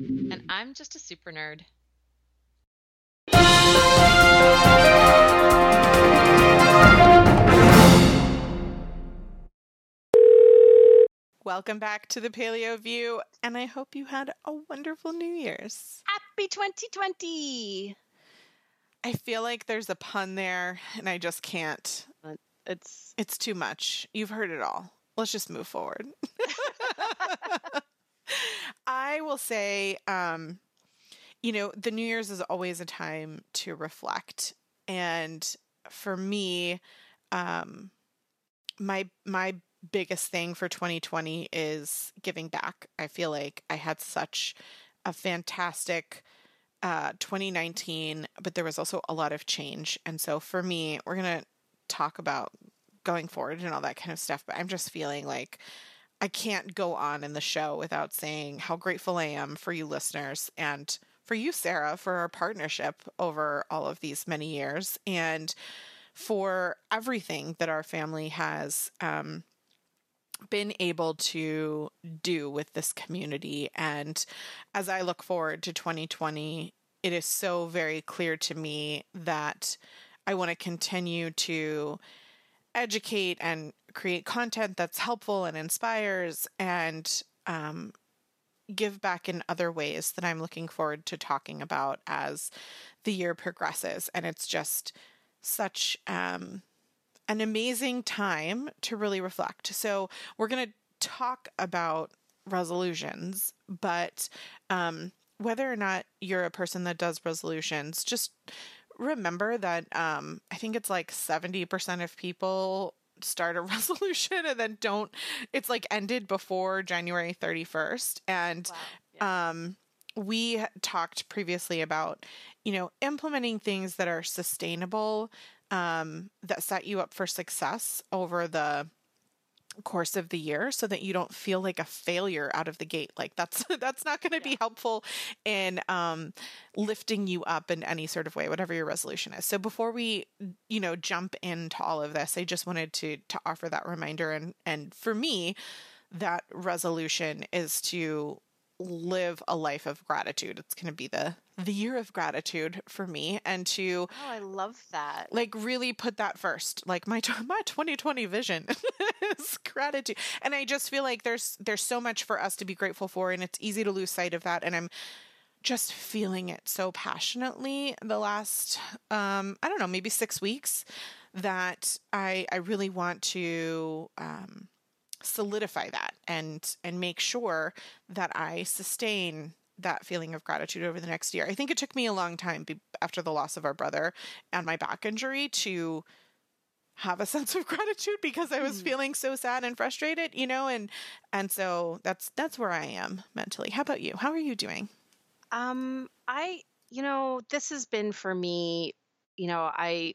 And I'm just a super nerd. Welcome back to the Paleo View, and I hope you had a wonderful New Year's. Happy 2020! I feel like there's a pun there, and I just can't. Uh, it's It's too much. You've heard it all. Let's just move forward. I will say, um, you know, the New Year's is always a time to reflect, and for me, um, my my biggest thing for 2020 is giving back. I feel like I had such a fantastic uh, 2019, but there was also a lot of change, and so for me, we're gonna talk about going forward and all that kind of stuff. But I'm just feeling like I can't go on in the show without saying how grateful I am for you listeners and for you, Sarah, for our partnership over all of these many years and for everything that our family has um, been able to do with this community. And as I look forward to 2020, it is so very clear to me that I want to continue to educate and create content that's helpful and inspires and um, give back in other ways that I'm looking forward to talking about as the year progresses. And it's just such um, an amazing time to really reflect. So, we're going to talk about resolutions, but um, whether or not you're a person that does resolutions, just remember that um, I think it's like 70% of people start a resolution and then don't it's like ended before January 31st and wow. yeah. um we talked previously about you know implementing things that are sustainable um that set you up for success over the course of the year so that you don't feel like a failure out of the gate like that's that's not going to Yeah. be helpful in um lifting you up in any sort of way whatever your resolution is so before we you know jump into all of this i just wanted to to offer that reminder and and for me that resolution is to live a life of gratitude it's going to be the the year of gratitude for me and to Oh, I love that. like really put that first like my t- my 2020 vision is gratitude and i just feel like there's there's so much for us to be grateful for and it's easy to lose sight of that and i'm just feeling it so passionately the last um i don't know maybe 6 weeks that i i really want to um solidify that and and make sure that i sustain that feeling of gratitude over the next year. I think it took me a long time be- after the loss of our brother and my back injury to have a sense of gratitude because I was Hmm. feeling so sad and frustrated, you know, and and so that's that's where I am mentally. How about you? How are you doing? Um, I, you know, this has been for me, you know, I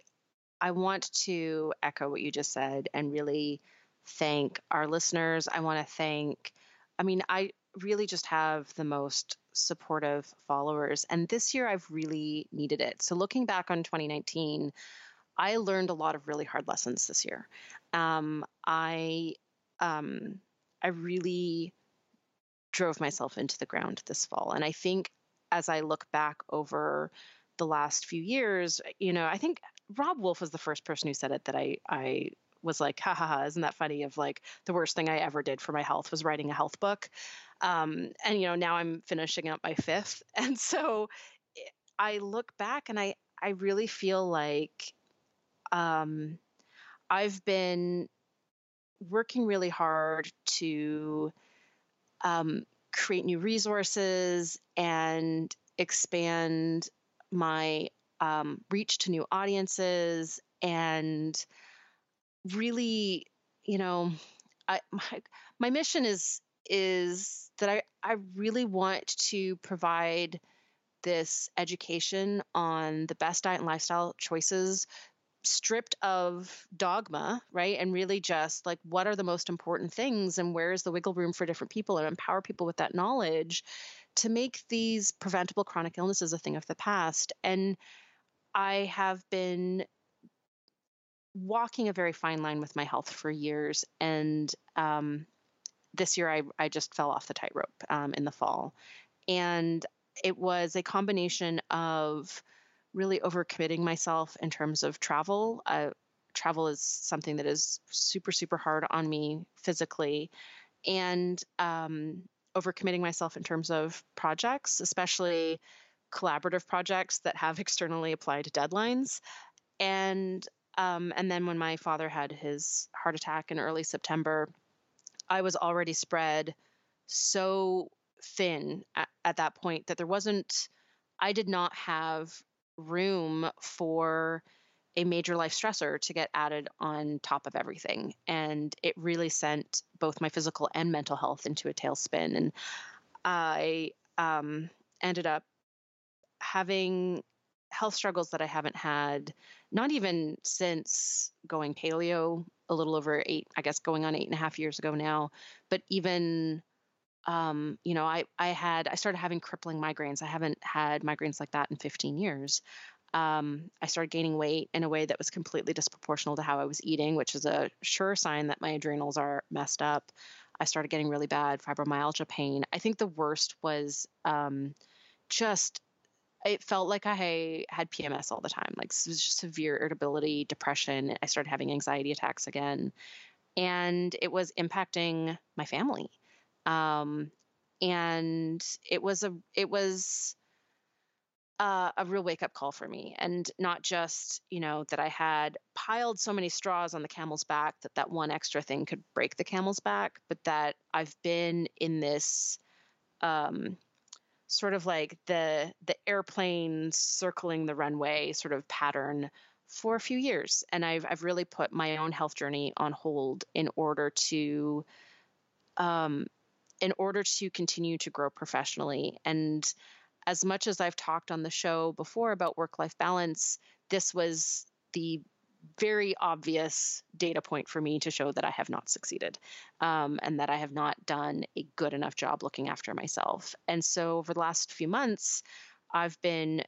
I want to echo what you just said and really thank our listeners. I want to thank I mean, I really just have the most supportive followers and this year I've really needed it. So looking back on 2019, I learned a lot of really hard lessons this year. Um, I um, I really drove myself into the ground this fall, and I think as I look back over the last few years, you know, I think Robb Wolf was the first person who said it that I I was like, ha ha ha, isn't that funny? Of like the worst thing I ever did for my health was writing a health book. Um, and you know, now I'm finishing up my fifth. And so I look back and I I really feel like um I've been working really hard to um, create new resources and expand my um, reach to new audiences and really you know I, my, my mission is is that I, I really want to provide this education on the best diet and lifestyle choices stripped of dogma, right? And really just like what are the most important things and where is the wiggle room for different people and empower people with that knowledge to make these preventable chronic illnesses a thing of the past. And I have been walking a very fine line with my health for years. And um, this year I, I just fell off the tightrope um, in the fall. And it was a combination of really overcommitting myself in terms of travel. Uh, travel is something that is super, super hard on me physically. And um, overcommitting myself in terms of projects, especially collaborative projects that have externally applied deadlines. And um, and then when my father had his heart attack in early September, I was already spread so thin at, at that point that there wasn't, I did not have room for a major life stressor to get added on top of everything. And it really sent both my physical and mental health into a tailspin. And I um, ended up having health struggles that I haven't had, not even since going paleo a little over eight, I guess going on eight and a half years ago now, but even um, you know, I, I had, I started having crippling migraines. I haven't had migraines like that in 15 years. Um, I started gaining weight in a way that was completely disproportional to how I was eating, which is a sure sign that my adrenals are messed up. I started getting really bad fibromyalgia pain. I think the worst was um, just it felt like I had PMS all the time, like it was just severe irritability, depression. I started having anxiety attacks again, and it was impacting my family um, and it was a it was uh, a real wake up call for me, and not just you know that I had piled so many straws on the camel's back that that one extra thing could break the camel's back, but that I've been in this um, sort of like the the airplane circling the runway sort of pattern for a few years and I've I've really put my own health journey on hold in order to um, in order to continue to grow professionally. And as much as I've talked on the show before about work life balance, this was the very obvious data point for me to show that I have not succeeded um, and that I have not done a good enough job looking after myself. And so over the last few months, I've been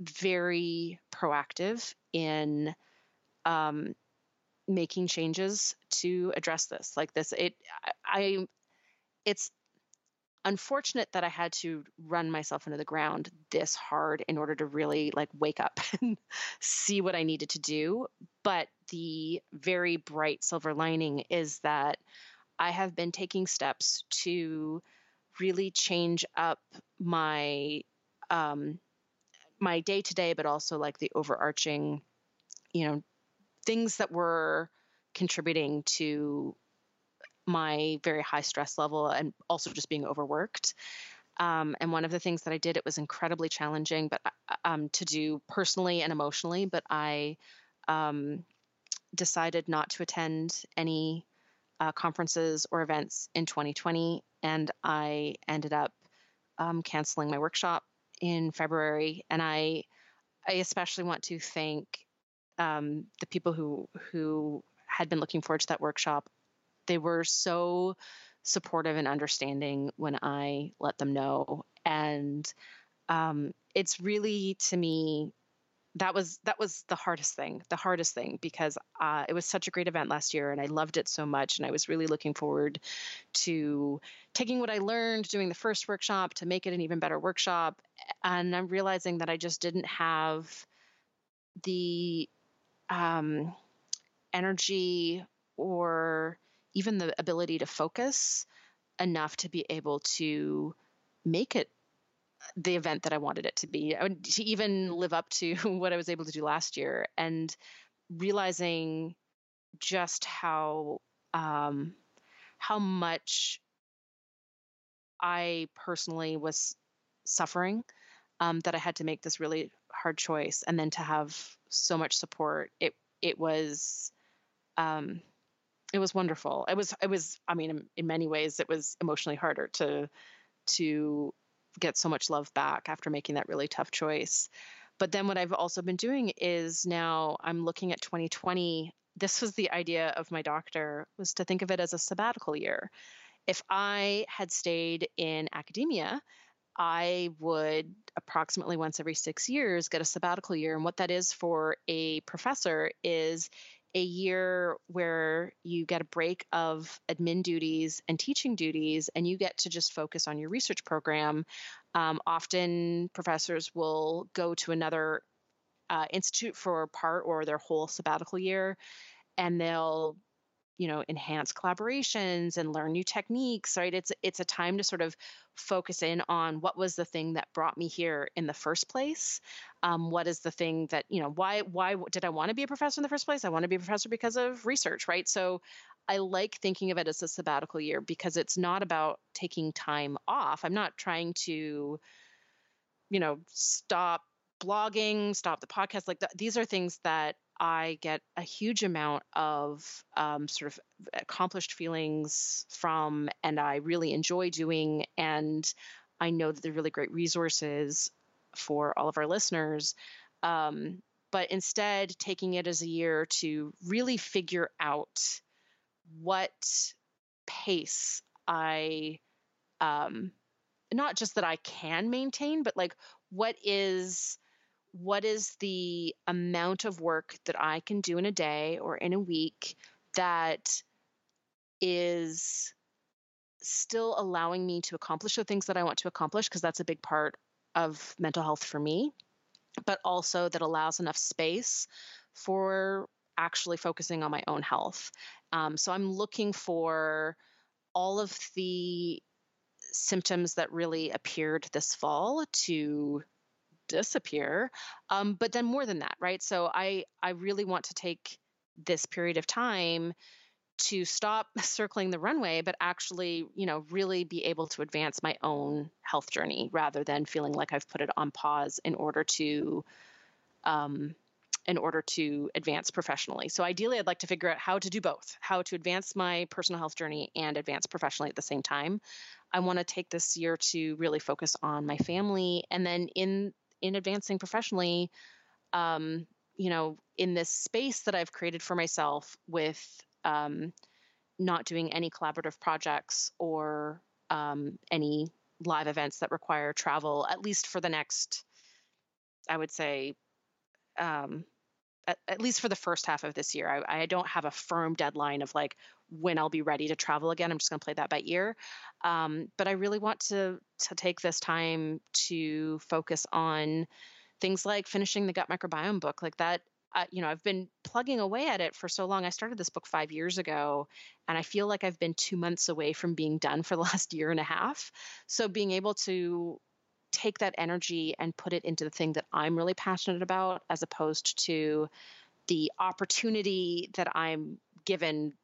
very proactive in um, making changes to address this like this it I, it's unfortunate that I had to run myself into the ground this hard in order to really like wake up and see what I needed to do. But the very bright silver lining is that I have been taking steps to really change up my um, my day to day, but also like the overarching, you know, things that were contributing to my very high stress level and also just being overworked. Um, and one of the things that I did, it was incredibly challenging, but uh, um, to do personally and emotionally. But I um, decided not to attend any uh, conferences or events in 2020, and I ended up um, canceling my workshop in February. And I, I especially want to thank um, the people who who had been looking forward to that workshop they were so supportive and understanding when I let them know. And um, it's really to me that was that was the hardest thing the hardest thing because uh, it was such a great event last year and i loved it so much and i was really looking forward to taking what i learned doing the first workshop to make it an even better workshop and i'm realizing that i just didn't have the um, energy or even the ability to focus enough to be able to make it the event that I wanted it to be, to even live up to what I was able to do last year, and realizing just how um, how much I personally was suffering um, that I had to make this really hard choice, and then to have so much support. It it was um, it was wonderful. It was it was I mean in, in many ways it was emotionally harder to to get so much love back after making that really tough choice. But then what I've also been doing is now I'm looking at 2020. This was the idea of my doctor was to think of it as a sabbatical year. If I had stayed in academia, I would approximately once every six years get a sabbatical year. And what that is for a professor is a year where you get a break of admin duties and teaching duties, and you get to just focus on your research program. Um, often, professors will go to another uh, institute for part or their whole sabbatical year, and they'll you know enhance collaborations and learn new techniques right? It's it's a time to sort of focus in on what was the thing that brought me here in the first place? Um, what is the thing that you know why why did i want to be a professor in the first place? I want to be a professor because of research right? So i like thinking of it as a sabbatical year because it's not about taking time off. I'm not trying to you know stop blogging stop the podcast like th- these are things that I get a huge amount of um, sort of accomplished feelings from, and I really enjoy doing. And I know that they're really great resources for all of our listeners. Um, but instead, taking it as a year to really figure out what pace I, um, not just that I can maintain, but like what is what is the amount of work that I can do in a day or in a week that is still allowing me to accomplish the things that I want to accomplish, because that's a big part of mental health for me, but also that allows enough space for actually focusing on my own health. Um, so I'm looking for all of the symptoms that really appeared this fall to disappear. Um, but then more than that, right? So I I really want to take this period of time to stop circling the runway, but actually, you know, really be able to advance my own health journey rather than feeling like I've put it on pause in order to um, in order to advance professionally. So ideally, I'd like to figure out how to do both, how to advance my personal health journey and advance professionally at the same time. I want to take this year to really focus on my family and then in in advancing professionally, um, you know, in this space that I've created for myself with um, not doing any collaborative projects or um, any live events that require travel, at least for the next, I would say, um, at, at, least for the first half of this year. I, I, don't have a firm deadline of like when I'll be ready to travel again. I'm just going to play that by ear. Um, but I really want to to take this time to focus on things like finishing the gut microbiome book, like that. Uh, you know, I've been plugging away at it for so long. I started this book five years ago, and I feel like I've been two months away from being done for the last year and a half. So being able to take that energy and put it into the thing that I'm really passionate about, as opposed to the opportunity that I'm given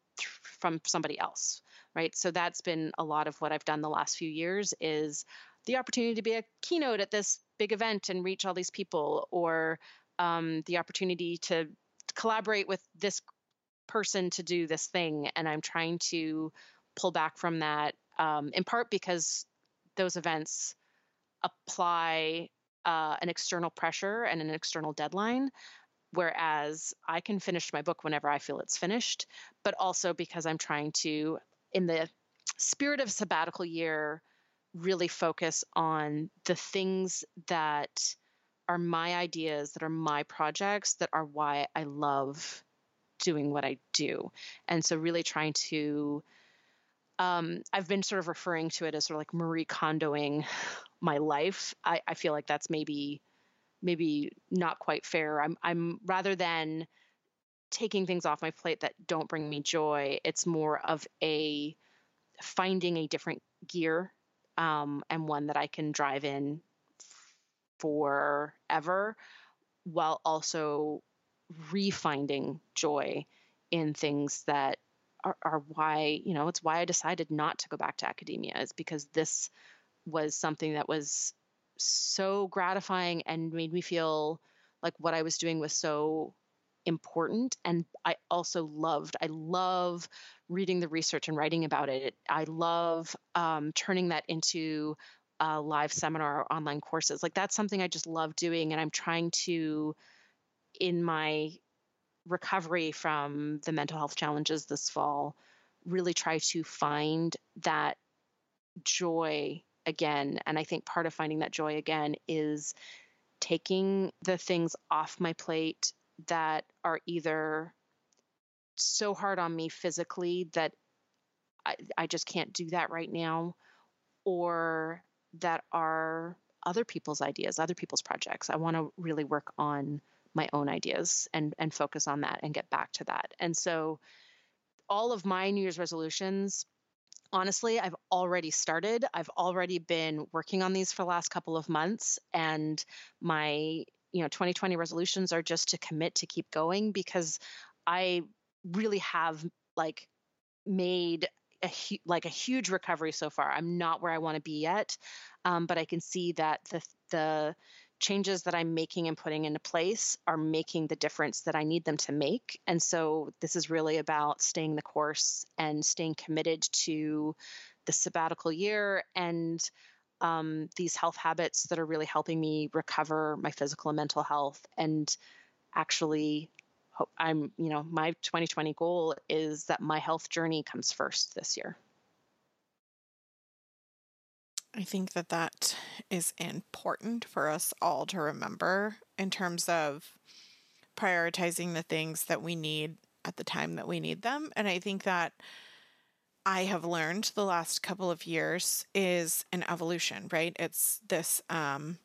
from somebody else right? So that's been a lot of what i've done the last few years is the opportunity to be a keynote at this big event and reach all these people or um, the opportunity to collaborate with this person to do this thing. And i'm trying to pull back from that um, in part because those events apply uh, an external pressure and an external deadline whereas I can finish my book whenever I feel it's finished, but also because I'm trying to, in the spirit of sabbatical year, really focus on the things that are my ideas, that are my projects, that are why I love doing what I do. And so, really trying to, um, I've been sort of referring to it as sort of like Marie Kondoing my life. I, I feel like that's maybe maybe not quite fair. I'm I'm rather than taking things off my plate that don't bring me joy, it's more of a finding a different gear um, and one that I can drive in forever while also refinding joy in things that are, are, why you know it's why i decided not to go back to academia is because this was something that was so gratifying and made me feel like what I was doing was so important. And I also loved, I love reading the research and writing about it. I love um, turning that into uh, live seminar or online courses. Like that's something I just love doing. And I'm trying to, in my recovery from the mental health challenges this fall, really try to find that joy again. And I think part of finding that joy again is taking the things off my plate that are either so hard on me physically that I, I just can't do that right now, or that are other people's ideas, other people's projects. I want to really work on my own ideas and and focus on that and get back to that. And so all of my New Year's resolutions honestly, I've already started. I've already been working on these for the last couple of months and my you know 2020 resolutions are just to commit to keep going because I really have like made a hu- like a huge recovery so far. I'm not where I want to be yet, um, but I can see that the the changes that I'm making and putting into place are making the difference that I need them to make. And so this is really about staying the course and staying committed to the sabbatical year and um, these health habits that are really helping me recover my physical and mental health and actually I'm, you know, my 2020 goal is that my health journey comes first this year. I think that that is important for us all to remember in terms of prioritizing the things that we need at the time that we need them. And I think that I have learned the last couple of years is an evolution, right? It's this um,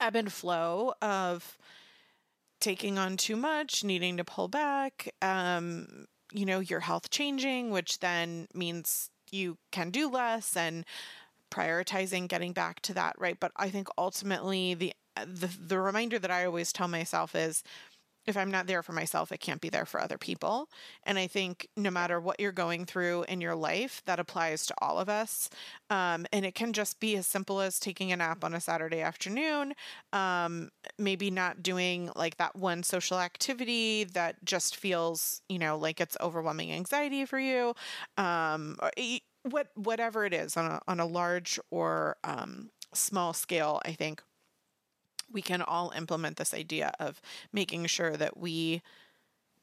ebb and flow of taking on too much, needing to pull back, um, you know, your health changing, which then means you can do less and prioritizing getting back to that, right? But I think ultimately the the the reminder that I always tell myself is if I'm not there for myself, I can't be there for other people. And I think no matter what you're going through in your life, that applies to all of us. Um, and it can just be as simple as taking a nap on a Saturday afternoon, um, maybe not doing like that one social activity that just feels, you know, like it's overwhelming anxiety for you. Um, what whatever it is on a on a large or um, small scale, I think we can all implement this idea of making sure that we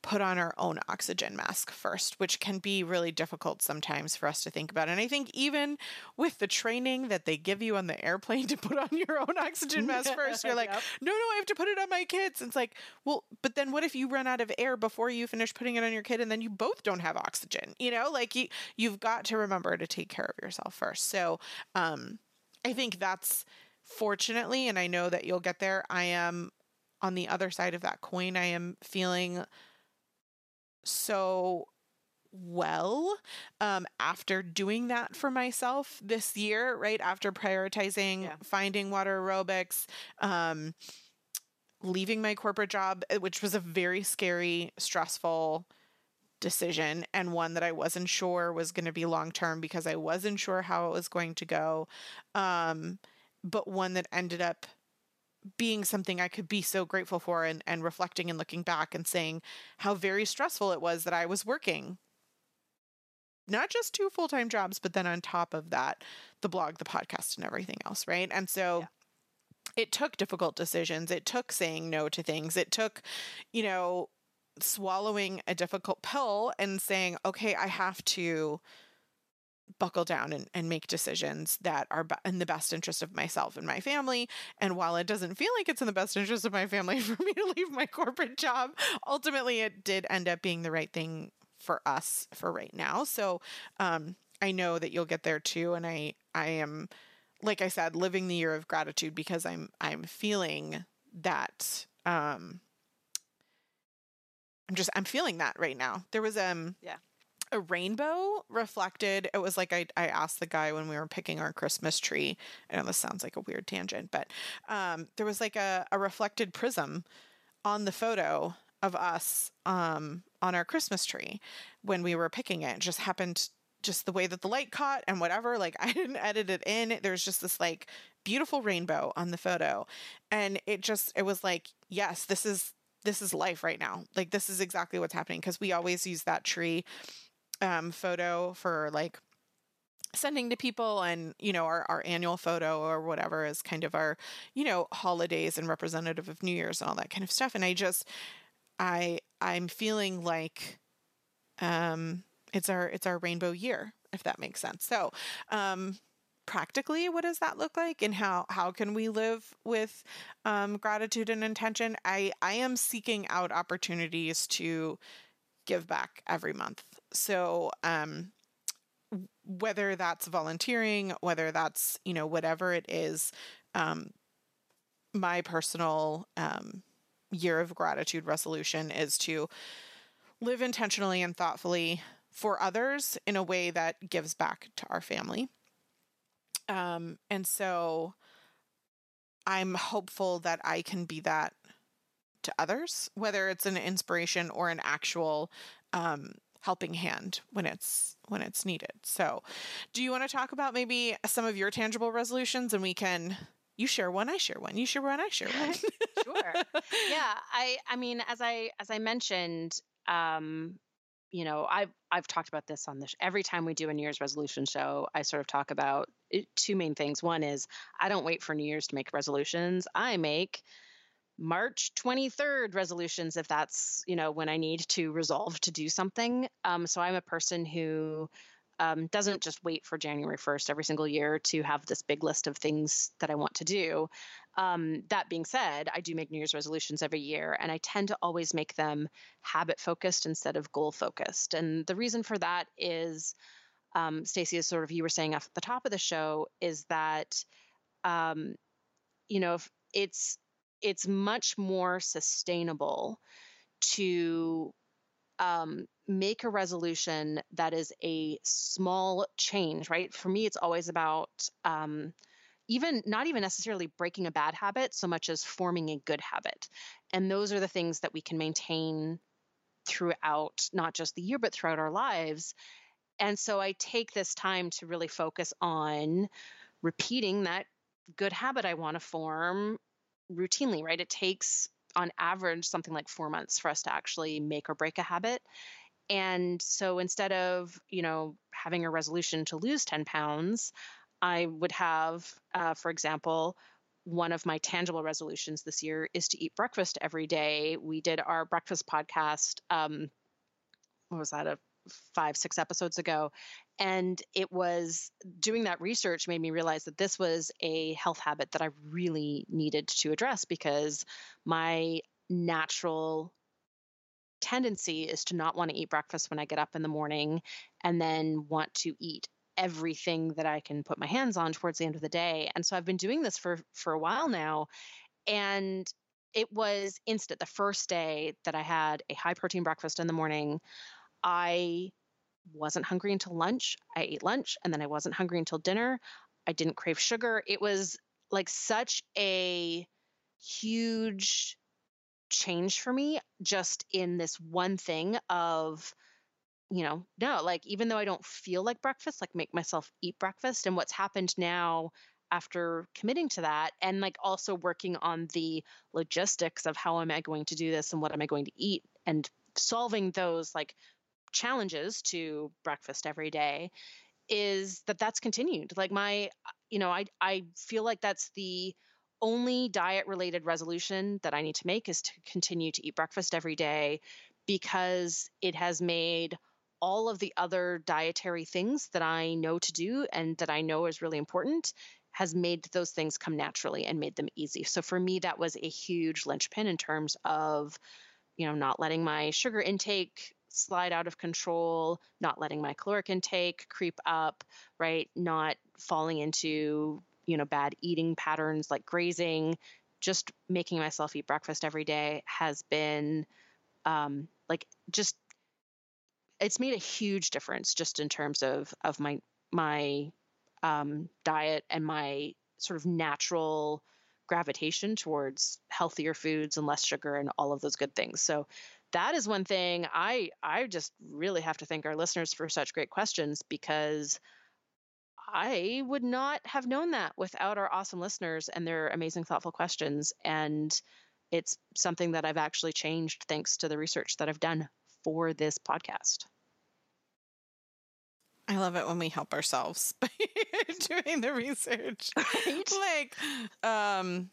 put on our own oxygen mask first, which can be really difficult sometimes for us to think about. And I think even with the training that they give you on the airplane to put on your own oxygen mask first, you're like, yep. no, no, I have to put it on my kids. it's like, well, but then what if you run out of air before you finish putting it on your kid and then you both don't have oxygen? You know, like you, you've got to remember to take care of yourself first. So, um, I think that's fortunately, and I know that you'll get there, I am on the other side of that coin. I am feeling so well um, after doing that for myself this year, right? After prioritizing yeah. finding water aerobics, um, leaving my corporate job, eh, which was a very scary, stressful decision and one that I wasn't sure was going to be long term because I wasn't sure how it was going to go. Um, but one that ended up being something I could be so grateful for and, and reflecting and looking back and saying how very stressful it was that I was working. Not just two full time jobs, but then on top of that, the blog, the podcast, and everything else, right? And so yeah. it took difficult decisions. It took saying no to things. It took, you know, swallowing a difficult pill and saying, okay, I have to buckle down and, and make decisions that are in the best interest of myself and my family. And while it doesn't feel like it's in the best interest of my family for me to leave my corporate job, ultimately it did end up being the right thing for us for right now. So um, I know that you'll get there too. And I, I am, like I said, living the year of gratitude because I'm, I'm feeling that, um, I'm just, I'm feeling that right now. There was, um, yeah a rainbow reflected. It was like I, I asked the guy when we were picking our Christmas tree. I know this sounds like a weird tangent, but um, there was like a, a reflected prism on the photo of us um, on our Christmas tree when we were picking it. it. Just happened just the way that the light caught and whatever. Like I didn't edit it in. There's just this like beautiful rainbow on the photo. And it just it was like, yes, this is this is life right now. Like this is exactly what's happening because we always use that tree um, photo for like sending to people and you know our, our annual photo or whatever is kind of our you know holidays and representative of new year's and all that kind of stuff. And i just i i'm feeling like um it's our it's our rainbow year if that makes sense. So um practically what does that look like? And how how can we live with um, gratitude and intention? I i am seeking out opportunities to give back every month so um whether that's volunteering, whether that's, you know, whatever it is, um, my personal um, year of gratitude resolution is to live intentionally and thoughtfully for others in a way that gives back to our family. Um, and so I'm hopeful that I can be that to others, whether it's an inspiration or an actual um, helping hand when it's when it's needed. So, do you want to talk about maybe some of your tangible resolutions and we can you share one, I share one. You share one, I share one. sure. Yeah, I I mean as I as I mentioned um you know, I've I've talked about this on this every time we do a New Year's resolution show. I sort of talk about it, two main things. One is I don't wait for New Year's to make resolutions. I make March 23rd resolutions if that's, you know, when I need to resolve to do something. Um, so I'm a person who um, doesn't just wait for January 1st every single year to have this big list of things that I want to do. Um, that being said, I do make New Year's resolutions every year, and I tend to always make them habit focused instead of goal focused. And the reason for that is, um, Stacy, as sort of you were saying at the top of the show, is that, um, you know, if it's it's much more sustainable to um, make a resolution that is a small change, right? For me, it's always about um, even not even necessarily breaking a bad habit so much as forming a good habit. And those are the things that we can maintain throughout not just the year, but throughout our lives. And so I take this time to really focus on repeating that good habit I want to form routinely, right? It takes on average something like four months for us to actually make or break a habit. And so instead of, you know, having a resolution to lose 10 pounds, I would have, uh, for example, one of my tangible resolutions this year is to eat breakfast every day. We did our breakfast podcast. Um, what was that? A five, six episodes ago. And it was doing that research made me realize that this was a health habit that I really needed to address because my natural tendency is to not want to eat breakfast when I get up in the morning and then want to eat everything that I can put my hands on towards the end of the day. And so I've been doing this for for a while now and it was instant the first day that I had a high protein breakfast in the morning. I wasn't hungry until lunch. I ate lunch and then I wasn't hungry until dinner. I didn't crave sugar. It was like such a huge change for me just in this one thing of you know no like even though i don't feel like breakfast like make myself eat breakfast and what's happened now after committing to that and like also working on the logistics of how am i going to do this and what am i going to eat and solving those like challenges to breakfast every day is that that's continued. Like my, you know, I I feel like that's the only diet related resolution that I need to make is to continue to eat breakfast every day because it has made all of the other dietary things that I know to do and that I know is really important has made those things come naturally and made them easy. So for me that was a huge linchpin in terms of you know not letting my sugar intake slide out of control, not letting my caloric intake creep up, right? Not falling into, you know, bad eating patterns like grazing, just making myself eat breakfast every day has been um, like just it's made a huge difference just in terms of of my my um, diet and my sort of natural gravitation towards healthier foods and less sugar and all of those good things. So that is one thing I I just really have to thank our listeners for such great questions because I would not have known that without our awesome listeners and their amazing thoughtful questions and it's something that I've actually changed thanks to the research that I've done for this podcast. I love it when we help ourselves by doing the research. Right? Like, um,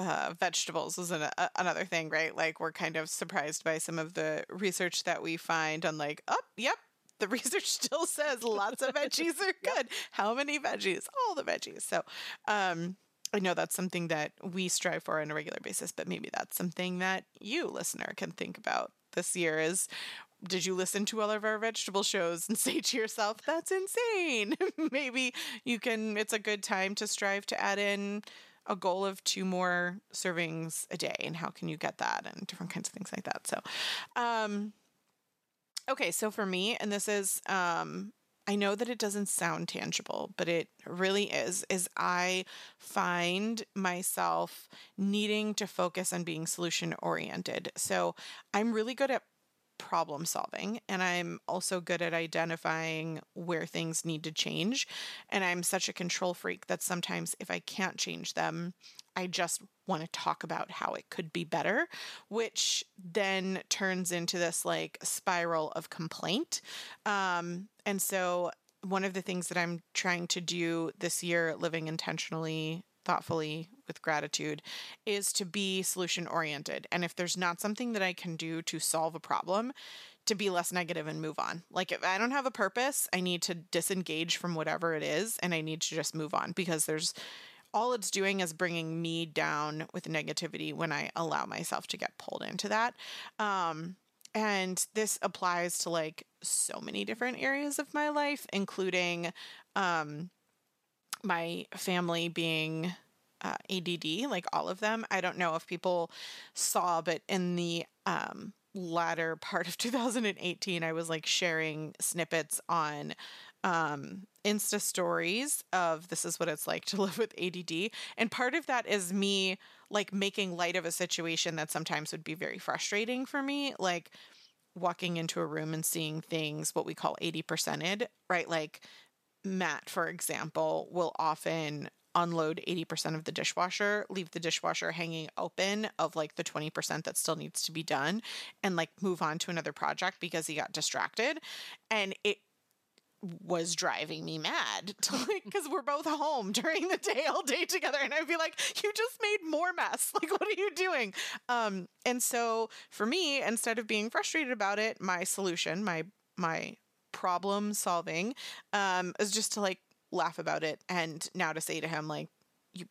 uh, vegetables is an, uh, another thing, right? Like we're kind of surprised by some of the research that we find on like, oh, yep, the research still says lots of veggies are good. How many veggies? All the veggies. So, um, I know that's something that we strive for on a regular basis, but maybe that's something that you, listener, can think about this year is did you listen to all of our vegetable shows and say to yourself, that's insane? maybe you can, it's a good time to strive to add in a goal of two more servings a day and how can you get that and different kinds of things like that. So, um, okay, so for me, and this is, um, I know that it doesn't sound tangible, but it really is. Is I find myself needing to focus on being solution oriented. So I'm really good at problem solving and I'm also good at identifying where things need to change. And I'm such a control freak that sometimes if I can't change them, I just want to talk about how it could be better, which then turns into this like spiral of complaint. Um, and so, one of the things that I'm trying to do this year, living intentionally thoughtfully with gratitude is to be solution oriented. And if there's not something that I can do to solve a problem, to be less negative and move on. Like if I don't have a purpose, I need to disengage from whatever it is and I need to just move on because there's all it's doing is bringing me down with negativity when I allow myself to get pulled into that. Um, and this applies to like so many different areas of my life, including um, my family being uh, ADD, like all of them. I don't know if people saw, but in the um, latter part of 2018, I was like sharing snippets on um, Insta stories of this is what it's like to live with ADD. And part of that is me like making light of a situation that sometimes would be very frustrating for me. Like, walking into a room and seeing things what we call 80%ed, right? Like Matt, for example, will often unload 80% of the dishwasher, leave the dishwasher hanging open of like the 20% that still needs to be done, and like move on to another project because he got distracted. And it was driving me mad to like because we're both home during the day all day together. And i'd be like you just made more mess. Like what are you doing? Um and so for me instead of being frustrated about it my solution my my problem solving um, is just to like laugh about it and now to say to him like you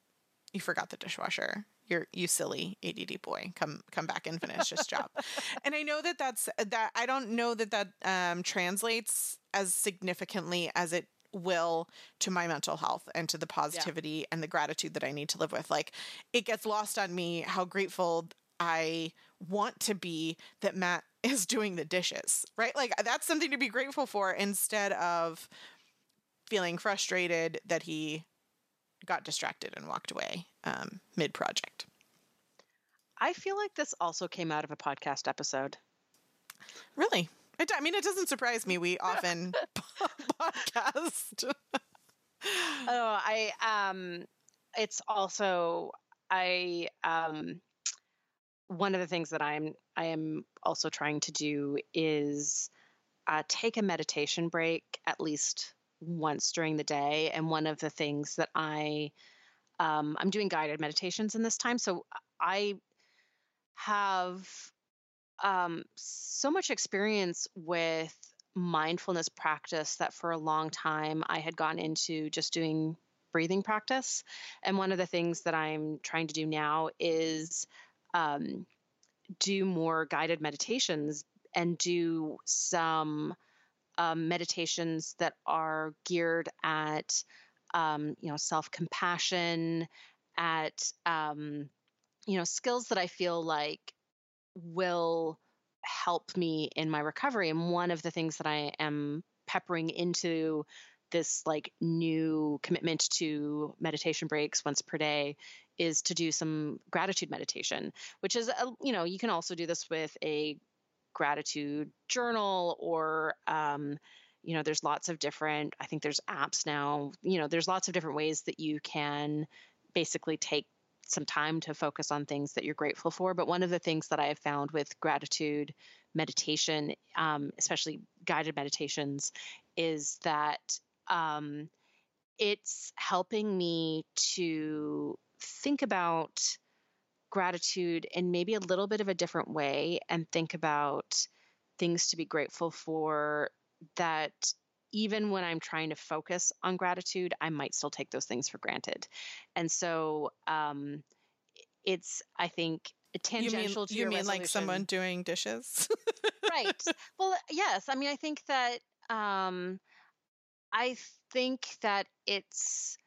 you forgot the dishwasher. You're you silly ADD boy. Come come back and finish this job. And I know that that's that I don't know that that um, translates as significantly as it will to my mental health and to the positivity yeah. and the gratitude that I need to live with. Like it gets lost on me how grateful I want to be that Matt is doing the dishes, right? Like that's something to be grateful for instead of feeling frustrated that he got distracted and walked away um, mid project. I feel like this also came out of a podcast episode. Really? It, I mean, it doesn't surprise me. We often podcast. oh, I um, it's also I um, one of the things that I'm I am also trying to do is uh, take a meditation break at least once during the day. And one of the things that I um, I'm doing guided meditations in this time, so I have um, so much experience with mindfulness practice that for a long time I had gone into just doing breathing practice. And one of the things that I'm trying to do now is um, do more guided meditations and do some um, meditations that are geared at um, you know self compassion at um, you know skills that I feel like will help me in my recovery. And one of the things that I am peppering into this like new commitment to meditation breaks once per day is to do some gratitude meditation, which is, a, you know, you can also do this with a gratitude journal or, um, you know, there's lots of different, I think there's apps now, you know, there's lots of different ways that you can basically take some time to focus on things that you're grateful for. But one of the things that I have found with gratitude meditation, um, especially guided meditations, is that um, it's helping me to think about gratitude in maybe a little bit of a different way and think about things to be grateful for that even when I'm trying to focus on gratitude, I might still take those things for granted. And so um, it's, I think, tangential you mean, to you mean like someone doing dishes? Right. Well yes. I mean i think that um i think that it's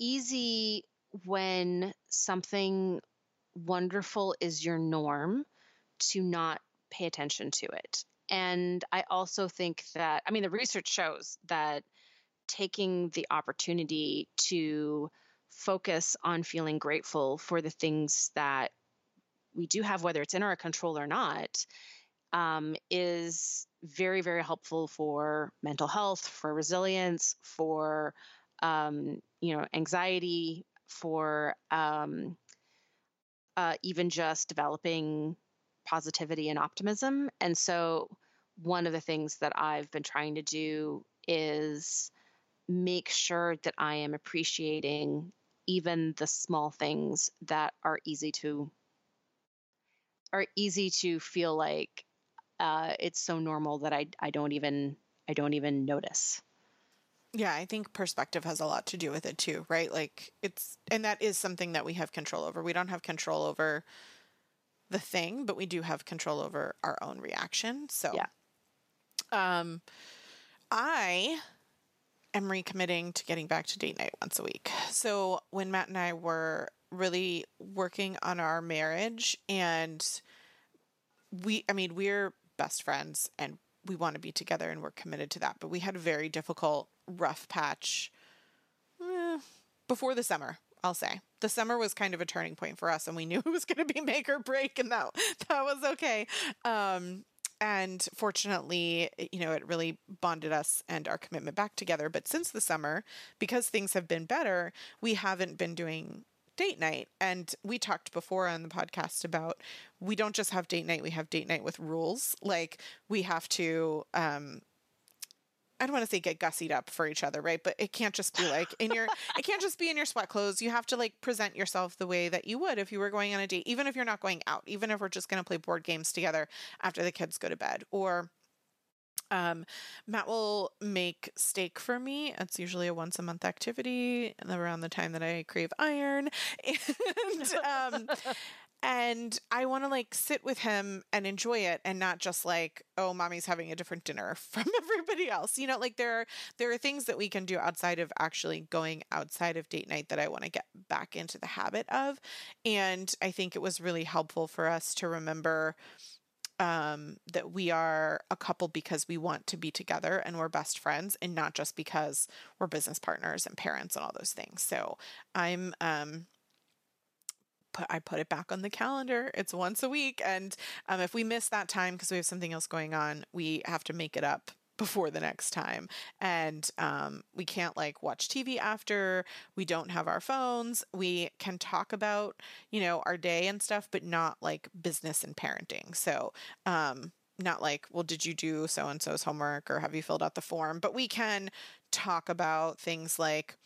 easy when something wonderful is your norm to not pay attention to it. And I also think that, I mean, the research shows that taking the opportunity to focus on feeling grateful for the things that we do have, whether it's in our control or not, um, is very, very helpful for mental health, for resilience, for um, you know anxiety, for um, uh, even just developing positivity and optimism. And so, one of the things that I've been trying to do is make sure that I am appreciating even the small things that are easy to are easy to feel like uh, it's so normal that I I don't even I don't even notice. Yeah, I think perspective has a lot to do with it too, right? Like it's and that is something that we have control over. We don't have control over the thing, but we do have control over our own reaction. So, yeah. Um, I am recommitting to getting back to date night once a week. So when Matt and I were really working on our marriage, and we, I mean, we're best friends and we want to be together and we're committed to that. But we had a very difficult, rough patch eh, before the summer I'll say. The summer was kind of a turning point for us, and we knew it was going to be make or break, and that that was okay. Um, and fortunately, you know, it really bonded us and our commitment back together. But since the summer, because things have been better, we haven't been doing date night. And we talked before on the podcast about we don't just have date night, we have date night with rules. Like we have to um, I don't want to say get gussied up for each other, right? But it can't just be like in your it can't just be in your sweat clothes. You have to like present yourself the way that you would if you were going on a date, even if you're not going out, even if we're just going to play board games together after the kids go to bed or um, Matt will make steak for me. It's usually a once a month activity around the time that I crave iron. And um, and I want to like sit with him and enjoy it and not just like oh mommy's having a different dinner from everybody else you know like there are there are things that we can do outside of actually going outside of date night that I want to get back into the habit of and I think it was really helpful for us to remember um, that we are a couple because we want to be together and we're best friends and not just because we're business partners and parents and all those things so I'm um put I put it back on the calendar. It's once a week, and um, if we miss that time because we have something else going on, we have to make it up before the next time. And um, we can't like watch TV after. We don't have our phones. We can talk about you know our day and stuff, but not like business and parenting. So. Um, not like, well, did you do so and so's homework or have you filled out the form? But we can talk about things like,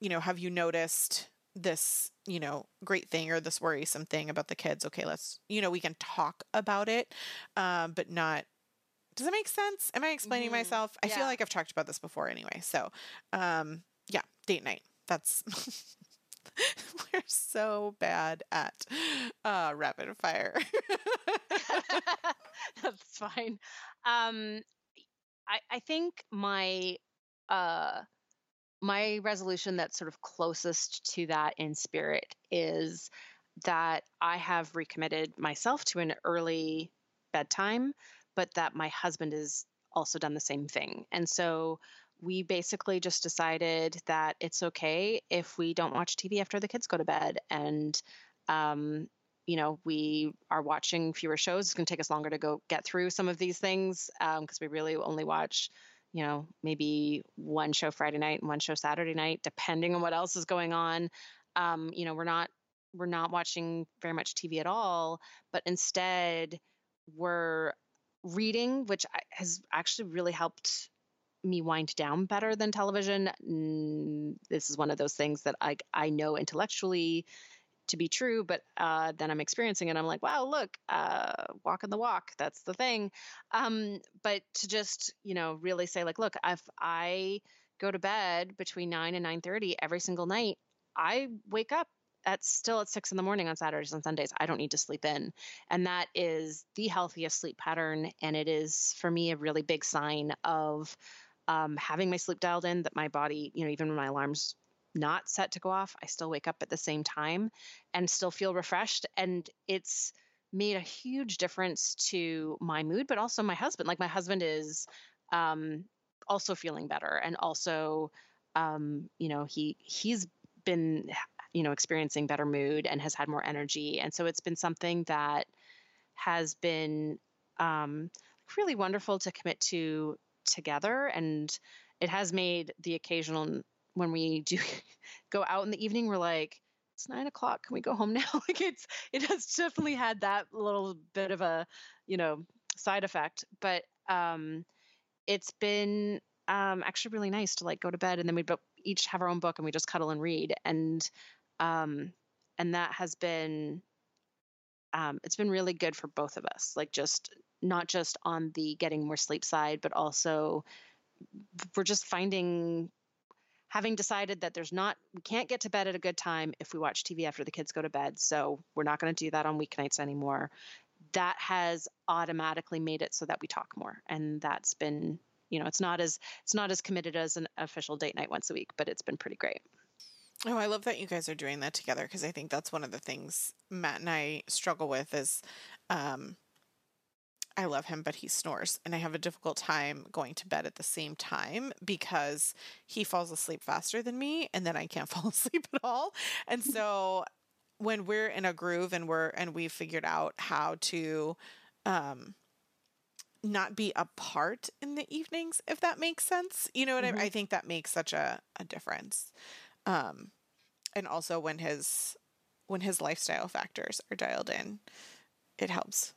you know, have you noticed this you know great thing or this worrisome thing about the kids okay let's you know we can talk about it um, but not does that make sense? Am i explaining mm-hmm. myself? I yeah. feel like i've talked about this before anyway so um, yeah date night. That's we're so bad at uh, rapid fire. That's fine. Um, I, I think my uh my resolution that's sort of closest to that in spirit is that I have recommitted myself to an early bedtime, but that my husband has also done the same thing. And so we basically just decided that it's okay if we don't watch TV after the kids go to bed. And, um, you know, we are watching fewer shows. It's going to take us longer to go get through some of these things because um, we really only watch you know, maybe one show Friday night and one show Saturday night, depending on what else is going on. Um, you know, we're not we're not watching very much TV at all, but instead we're reading, which has actually really helped me wind down better than television. This is one of those things that I I know intellectually to be true, but uh, then I'm experiencing it. I'm like, wow, look, uh, walking the walk. That's the thing. Um, but to just you know really say like, look, if I go to bed between nine and nine thirty every single night, I wake up at still at six in the morning on Saturdays and Sundays. I don't need to sleep in. And that is the healthiest sleep pattern. And it is for me a really big sign of um, having my sleep dialed in that my body, you know, even when my alarm's not set to go off, I still wake up at the same time and still feel refreshed. And it's made a huge difference to my mood, but also my husband. Like my husband is um, also feeling better and also um, you know he he's been you know experiencing better mood and has had more energy and so it's been something that has been um, really wonderful to commit to together and it has made the occasional when we do go out in the evening we're like it's nine o'clock can we go home now? Like it's it has definitely had that little bit of a you know side effect but um it's been um actually really nice to like go to bed and then we each have our own book and we just cuddle and read and um, and that has been um, it's been really good for both of us like just not just on the getting more sleep side but also we're just finding having decided that there's not we can't get to bed at a good time if we watch tv after the kids go to bed so we're not going to do that on weeknights anymore. That has automatically made it so that we talk more and that's been you know it's not as it's not as committed as an official date night once a week but it's been pretty great Oh, I love that you guys are doing that together because I think that's one of the things Matt and I struggle with is um I love him but he snores and I have a difficult time going to bed at the same time because he falls asleep faster than me and then I can't fall asleep at all. And so when we're in a groove and we're and we've figured out how to um not be apart in the evenings if that makes sense. You know what mm-hmm. I, I think that makes such a, a difference. Um, and also when his when his lifestyle factors are dialed in, it helps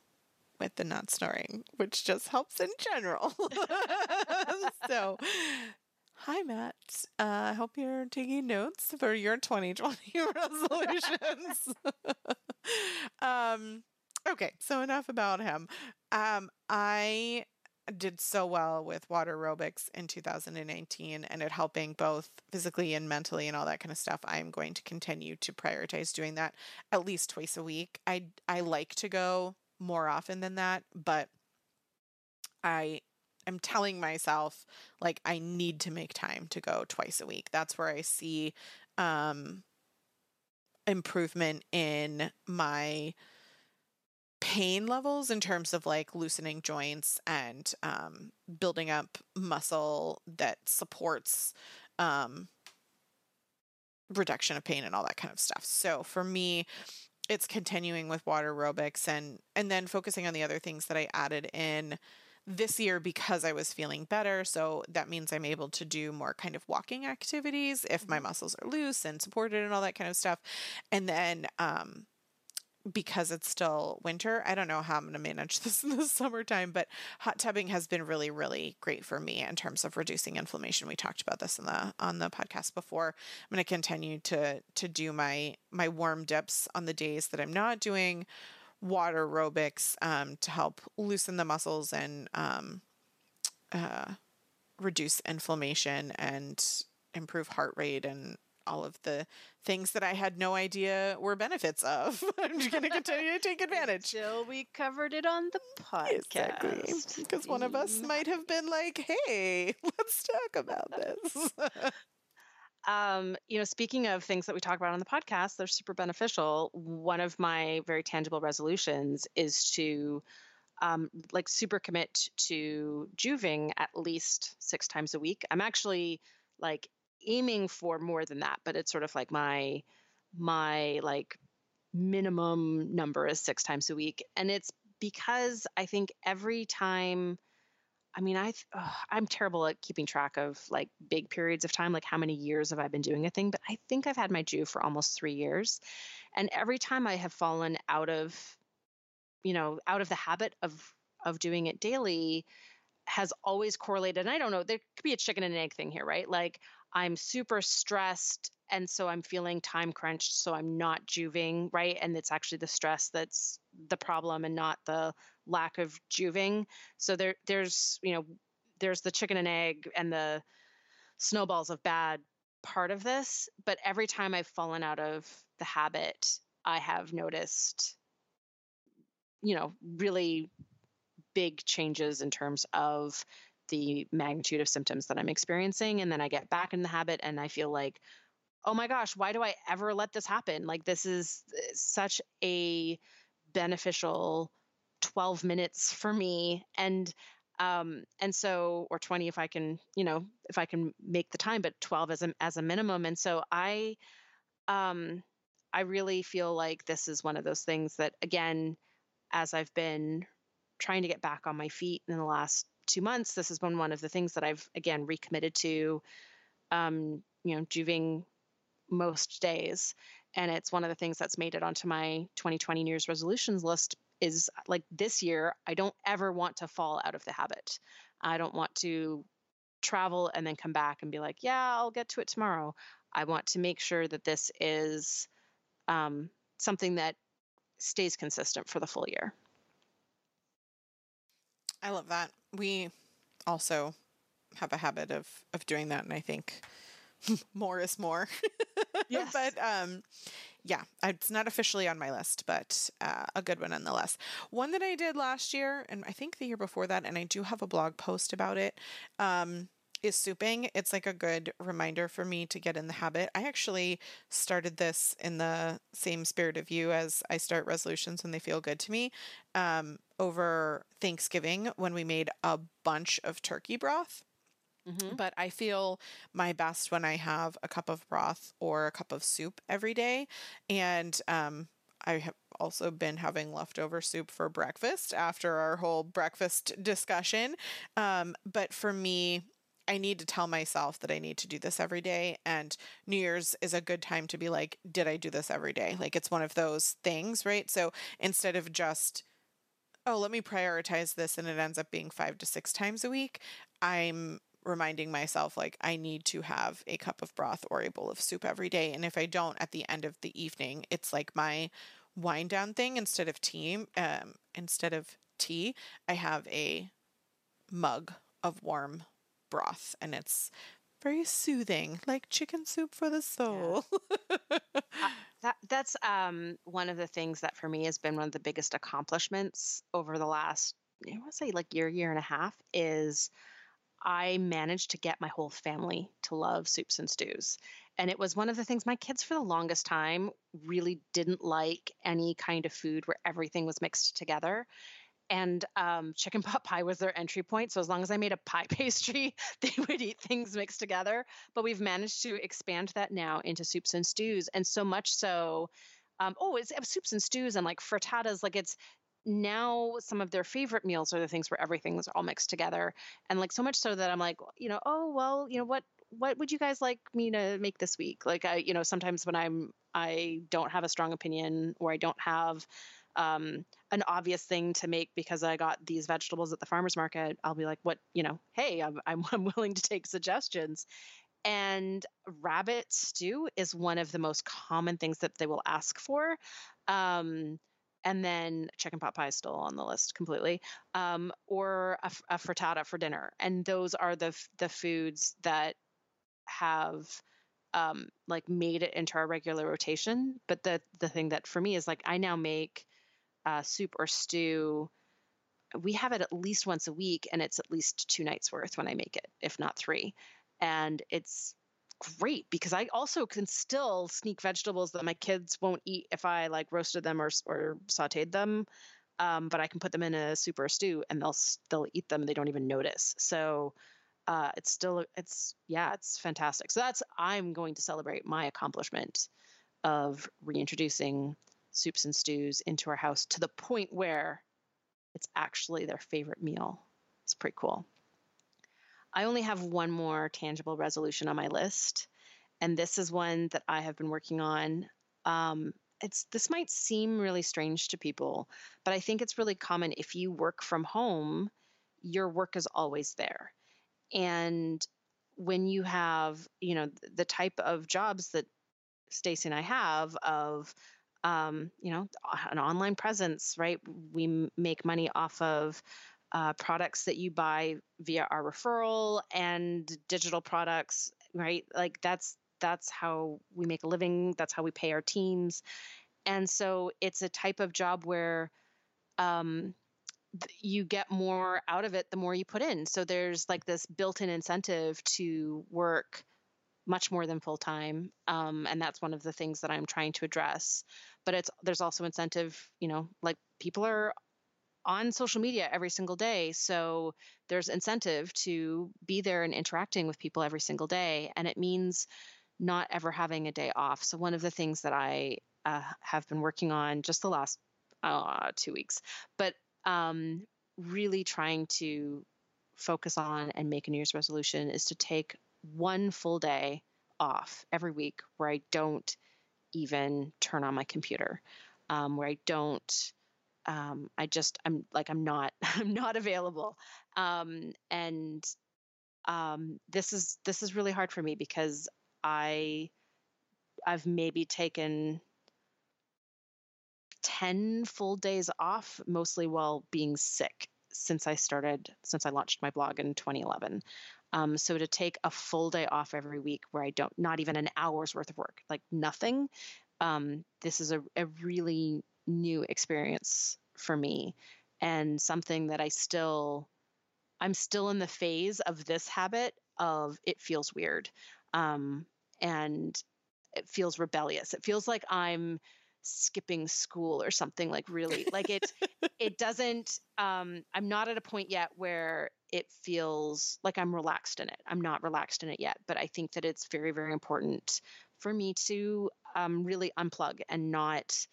with the not snoring, which just helps in general. so, hi Matt. Uh, I uh, hope you're taking notes for your 2020 resolutions. um, okay, so enough about him. Um, I did so well with water aerobics in 2019 and it helping both physically and mentally and all that kind of stuff i'm going to continue to prioritize doing that at least twice a week. I i like to go more often than that but i am telling myself like i need to make time to go twice a week. That's where i see um improvement in my pain levels in terms of like loosening joints and um, building up muscle that supports um, reduction of pain and all that kind of stuff. So for me, it's continuing with water aerobics and and then focusing on the other things that I added in this year because I was feeling better. So that means I'm able to do more kind of walking activities if my mm-hmm. muscles are loose and supported and all that kind of stuff. And then um, because it's still winter. I don't know how I'm going to manage this in the summertime, but hot tubbing has been really, really great for me in terms of reducing inflammation. We talked about this in the on the podcast before. I'm going to continue to to do my my warm dips on the days that I'm not doing water aerobics um, to help loosen the muscles and um, uh, reduce inflammation and improve heart rate and all of the things that I had no idea were benefits of. I'm just going to continue to take advantage. Until we covered it on the podcast. Exactly. Because one of us might have been like, hey, let's talk about this. um, you know, speaking of things that we talk about on the podcast, they're super beneficial. One of my very tangible resolutions is to um, like super commit to jooving at least six times a week. I'm actually like aiming for more than that, but it's sort of like my my like minimum number is six times a week. And it's because I think every time I mean, I ugh, I'm terrible at keeping track of like big periods of time, like how many years have I been doing a thing, but I think I've had my Joovv for almost 3 years. And every time I have fallen out of you know, out of the habit of of doing it daily has always correlated. And I don't know, there could be a chicken and egg thing here, right? Like I'm super stressed and so I'm feeling time crunched, so I'm not jooving, right? And it's actually the stress that's the problem and not the lack of jooving. So there there's, you know, there's the chicken and egg and the snowballs of bad part of this, but every time I've fallen out of the habit, I have noticed you know, really big changes in terms of the magnitude of symptoms that I'm experiencing. And then I get back in the habit and I feel like, oh my gosh, why do I ever let this happen? Like, this is uh, such a beneficial 12 minutes for me. And, um, and so, or 20 if I can, you know, if I can make the time, but 12 as a, as a minimum. And so I, um, I really feel like this is one of those things that, again, as I've been trying to get back on my feet in the last two months, this has been one of the things that I've again recommitted to, um, you know, jooving most days. And it's one of the things that's made it onto my 2020 New Year's resolutions list is like this year, I don't ever want to fall out of the habit. I don't want to travel and then come back and be like, yeah, I'll get to it tomorrow. I want to make sure that this is um, something that stays consistent for the full year. I love that. We also have a habit of of doing that and I think more is more. yes. but um yeah, it's not officially on my list, but uh, a good one nonetheless. One that I did last year, and I think the year before that, and I do have a blog post about it. Um, is souping. It's like a good reminder for me to get in the habit. I actually started this in the same spirit of you as I start resolutions when they feel good to me um, over Thanksgiving when we made a bunch of turkey broth. Mm-hmm. But I feel my best when I have a cup of broth or a cup of soup every day. And um, I have also been having leftover soup for breakfast after our whole breakfast discussion. Um, but for me, I need to tell myself that I need to do this every day. And New Year's is a good time to be like, did I do this every day? Like it's one of those things, right? So instead of just, oh, let me prioritize this and it ends up being five to six times a week, I'm reminding myself like I need to have a cup of broth or a bowl of soup every day. And if I don't at the end of the evening, it's like my wind down thing instead of tea. Um, instead of tea, I have a mug of warm broth and it's very soothing, like chicken soup for the soul. Yeah. uh, that that's um, one of the things that for me has been one of the biggest accomplishments over the last I want to say like year year and a half is I managed to get my whole family to love soups and stews. And it was one of the things my kids for the longest time really didn't like any kind of food where everything was mixed together and um, chicken pot pie was their entry point. So as long as I made a pie pastry, they would eat things mixed together. But we've managed to expand that now into soups and stews, and so much so. Um, oh, it's, it's soups and stews and like frittatas. Like it's now some of their favorite meals are the things where everything's all mixed together, and like so much so that I'm like, you know, oh well, you know what what would you guys like me to make this week? Like I, you know, sometimes when I'm I don't have a strong opinion or I don't have um, an obvious thing to make because I got these vegetables at the farmer's market, I'll be like, what, you know, hey, I'm, I'm, I'm willing to take suggestions. And rabbit stew is one of the most common things that they will ask for. Um, and then chicken pot pie is still on the list completely, um, or a, a, frittata for dinner. And those are the the foods that have um, like made it into our regular rotation. But the the thing that for me is like I now make uh, soup or stew, we have it at least once a week, and it's at least two nights worth when I make it, if not three. And it's great because I also can still sneak vegetables that my kids won't eat if I like roasted them or or sautéed them. Um, but I can put them in a soup or a stew, and they'll they'll eat them. They don't even notice. So uh, it's still it's yeah, it's fantastic. So that's I'm going to celebrate my accomplishment of reintroducing soups and stews into our house to the point where it's actually their favorite meal. It's pretty cool. I only have one more tangible resolution on my list, and this is one that I have been working on. Um, it's this might seem really strange to people, but I think it's really common if you work from home, your work is always there. And when you have, you know, the type of jobs that Stacy and I have of um, you know, an online presence, right? We make money off of uh, products that you buy via our referral and digital products, right? Like that's that's how we make a living. That's how we pay our teams, and so it's a type of job where um, you get more out of it the more you put in. So there's like this built-in incentive to work much more than full time, um, and that's one of the things that I'm trying to address. But it's there's also incentive, you know, like people are on social media every single day. So there's incentive to be there and interacting with people every single day. And it means not ever having a day off. So one of the things that I uh, have been working on just the last uh, two weeks, but um, really trying to focus on and make a New Year's resolution is to take one full day off every week where I don't even turn on my computer, um, where I don't um, I just I'm like I'm not I'm not available, um, and um, this is this is really hard for me because I I've maybe taken 10 full days off mostly while being sick since I started since I launched my blog in 2011. Um, so to take a full day off every week where I don't not even an hour's worth of work, like nothing, um, this is a, a really new experience for me and something that I still I'm still in the phase of this habit of it feels weird. Um, and it feels rebellious. It feels like I'm skipping school or something like really like it it doesn't um I'm not at a point yet where it feels like I'm relaxed in it. I'm not relaxed in it yet, but I think that it's very very important for me to um really unplug and not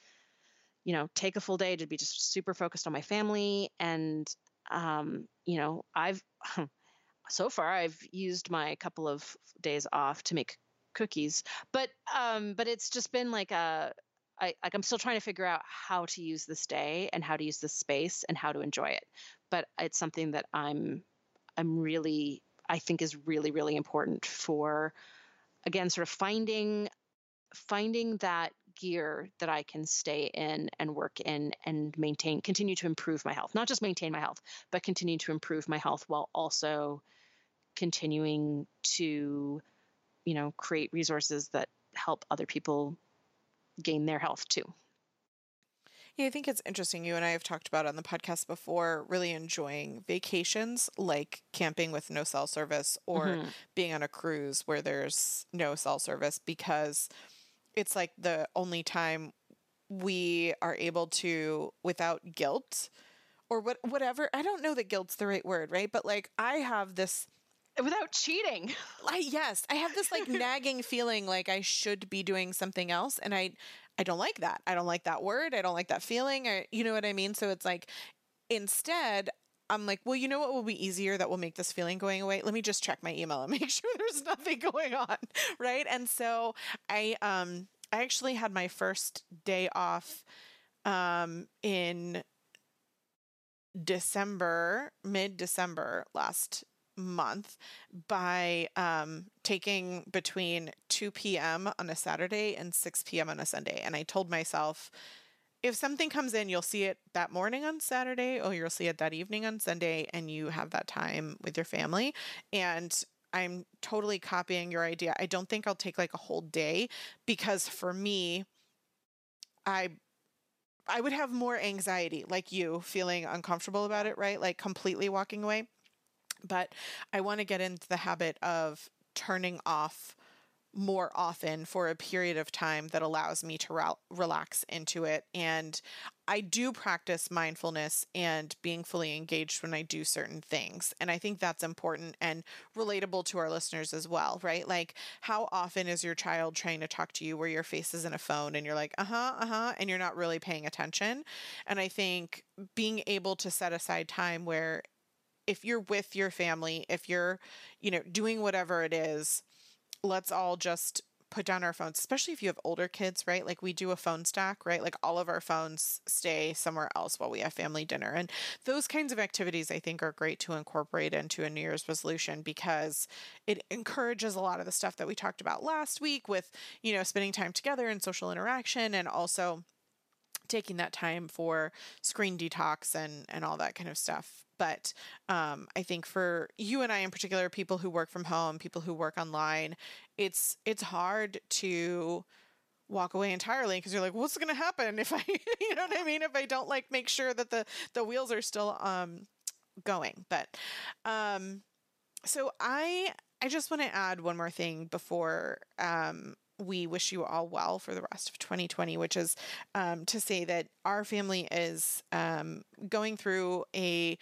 you know, take a full day to be just super focused on my family. And, um, you know, I've, so far I've used my couple of days off to make cookies, but, um, but it's just been like a, I, like I'm still trying to figure out how to use this day and how to use this space and how to enjoy it. But it's something that I'm, I'm really, I think is really, really important for, again, sort of finding, finding that gear that I can stay in and work in and maintain, continue to improve my health. Not just maintain my health, but continue to improve my health while also continuing to, you know, create resources that help other people gain their health too. Yeah, I think it's interesting. You and I have talked about on the podcast before really enjoying vacations like camping with no cell service or mm-hmm. being on a cruise where there's no cell service because it's like the only time we are able to without guilt or what whatever i don't know that guilt's the right word right but like i have this without cheating i yes i have this like nagging feeling like i should be doing something else and i i don't like that. I don't like that word. I don't like that feeling. Or you know what i mean? So it's like instead I'm like, well, you know what will be easier that will make this feeling going away? Let me just check my email and make sure there's nothing going on, right? And so I um I actually had my first day off um in December, mid December last month by um, taking between 2 p.m. on a Saturday and 6 p.m. on a Sunday. And I told myself, if something comes in, you'll see it that morning on Saturday or you'll see it that evening on Sunday, and you have that time with your family. And I'm totally copying your idea. I don't think I'll take like a whole day because for me, I I would have more anxiety like you feeling uncomfortable about it, right? Like completely walking away. But I want to get into the habit of turning off more often for a period of time that allows me to re- relax into it. And I do practice mindfulness and being fully engaged when I do certain things. And I think that's important and relatable to our listeners as well, right? Like, how often is your child trying to talk to you where your face is in a phone and you're like, uh huh, uh huh, and you're not really paying attention? And I think being able to set aside time where if you're with your family, if you're, you know, doing whatever it is, let's all just put down our phones, especially if you have older kids, right? Like we do a phone stack, right? Like all of our phones stay somewhere else while we have family dinner. And those kinds of activities I think are great to incorporate into a New Year's resolution because it encourages a lot of the stuff that we talked about last week with, you know, spending time together and social interaction and also taking that time for screen detox and and all that kind of stuff but um, I think for you and I in particular, people who work from home, people who work online, it's it's hard to walk away entirely because you're like, what's going to happen if I, you know what I mean? If I don't like make sure that the the wheels are still um going. But um, so I I just want to add one more thing before um we wish you all well for the rest of 2020, which is um, to say that our family is um, going through a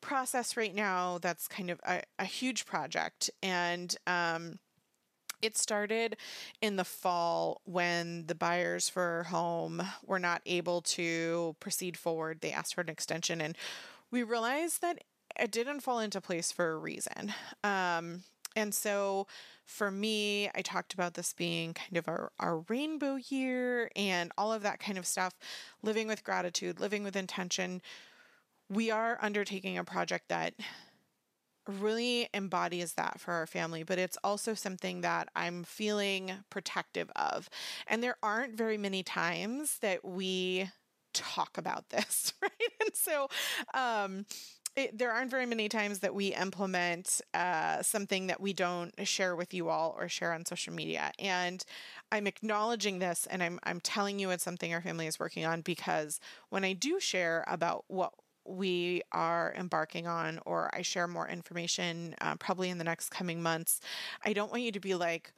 process right now that's kind of a, a huge project. And um, it started in the fall when the buyers for our home were not able to proceed forward. They asked for an extension, and we realized that it didn't fall into place for a reason. Um, and so for me, I talked about this being kind of our, our rainbow year and all of that kind of stuff, living with gratitude, living with intention we are undertaking a project that really embodies that for our family, but it's also something that I'm feeling protective of. And there aren't very many times that we talk about this, right? And so, um, it, there aren't very many times that we implement uh, something that we don't share with you all or share on social media. And I'm acknowledging this and I'm, I'm telling you it's something our family is working on because when I do share about what we are embarking on, or I share more information uh, probably in the next coming months, I don't want you to be like,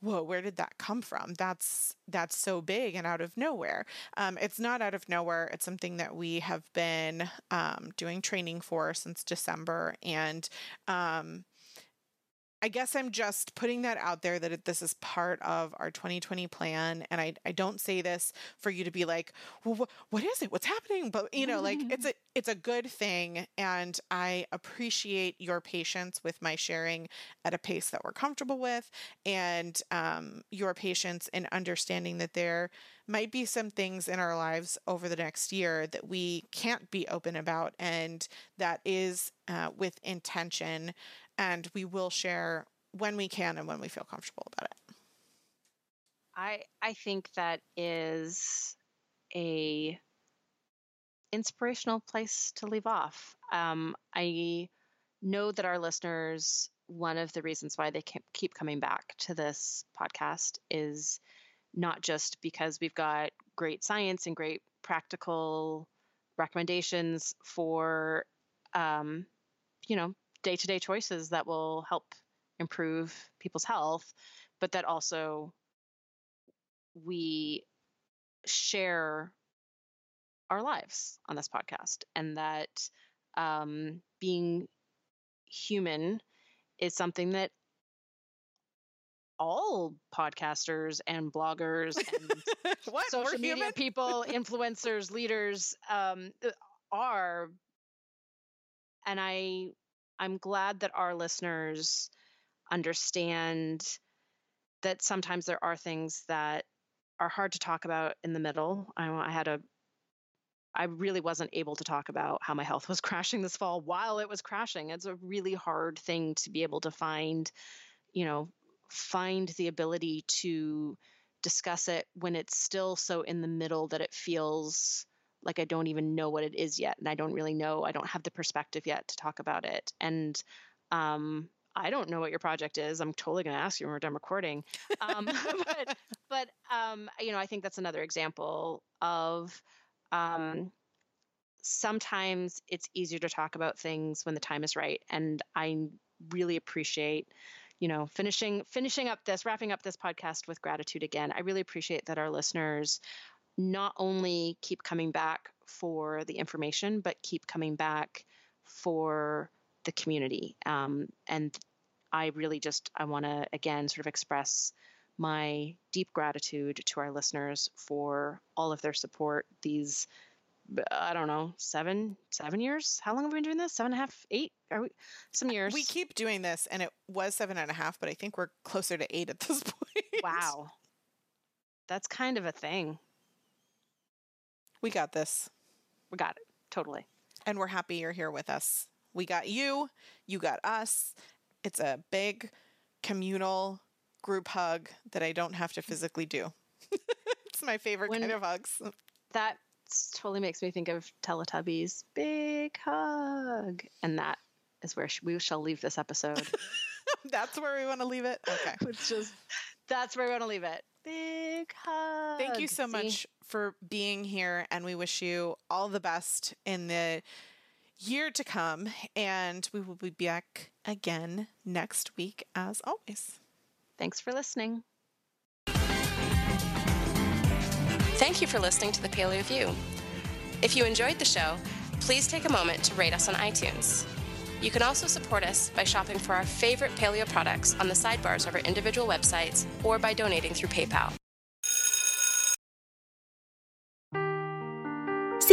whoa where did that come from? That's that's so big and out of nowhere. Um, it's not out of nowhere. It's something that we have been um, doing training for since december and um, I guess I'm just putting that out there that this is part of our 2020 plan. And I, I don't say this for you to be like, well, wh- what is it? What's happening? But you know, like it's a, it's a good thing. And I appreciate your patience with my sharing at a pace that we're comfortable with and um, your patience in understanding that there might be some things in our lives over the next year that we can't be open about. And that is uh, with intention and we will share when we can and when we feel comfortable about it. I I think that is a inspirational place to leave off. Um, I know that our listeners, one of the reasons why they keep coming back to this podcast is not just because we've got great science and great practical recommendations for, um, you know, day to day choices that will help improve people's health, but that also we share our lives on this podcast and that um, being human is something that all podcasters and bloggers and social media human? people, influencers, leaders um, are. And I I'm glad that our listeners understand that sometimes there are things that are hard to talk about in the middle. I, I had a I really wasn't able to talk about how my health was crashing this fall while it was crashing. It's a really hard thing to be able to find, you know, find the ability to discuss it when it's still so in the middle that it feels like I don't even know what it is yet, and I don't really know. I don't have the perspective yet to talk about it, and um, I don't know what your project is. I'm totally going to ask you when we're done recording. Um, but, but um, you know, I think that's another example of um, sometimes it's easier to talk about things when the time is right, and I really appreciate you know finishing finishing up this wrapping up this podcast with gratitude again i really appreciate that our listeners not only keep coming back for the information, but keep coming back for the community. Um, and I really just I want to again sort of express my deep gratitude to our listeners for all of their support these I don't know, seven, seven years. How long have we been doing this? Seven and a half, eight? Are we some years? We keep doing this, and it was seven and a half, but I think we're closer to eight at this point. Wow, that's kind of a thing. We got this. We got it totally, and we're happy you're here with us. We got you. You got us. It's a big communal group hug that I don't have to physically do. it's my favorite when kind of hugs. That totally makes me think of Teletubbies. Big hug. And that is where we shall leave this episode. that's where we want to leave it. Okay. it's just that's where we want to leave it. Big hug. Thank you so See? much for being here and we wish you all the best in the year to come and we will be back again next week as always. Thanks for listening. Thank you for listening to the Paleo View. If you enjoyed the show, please take a moment to rate us on iTunes. You can also support us by shopping for our favorite paleo products on the sidebars of our individual websites or by donating through PayPal.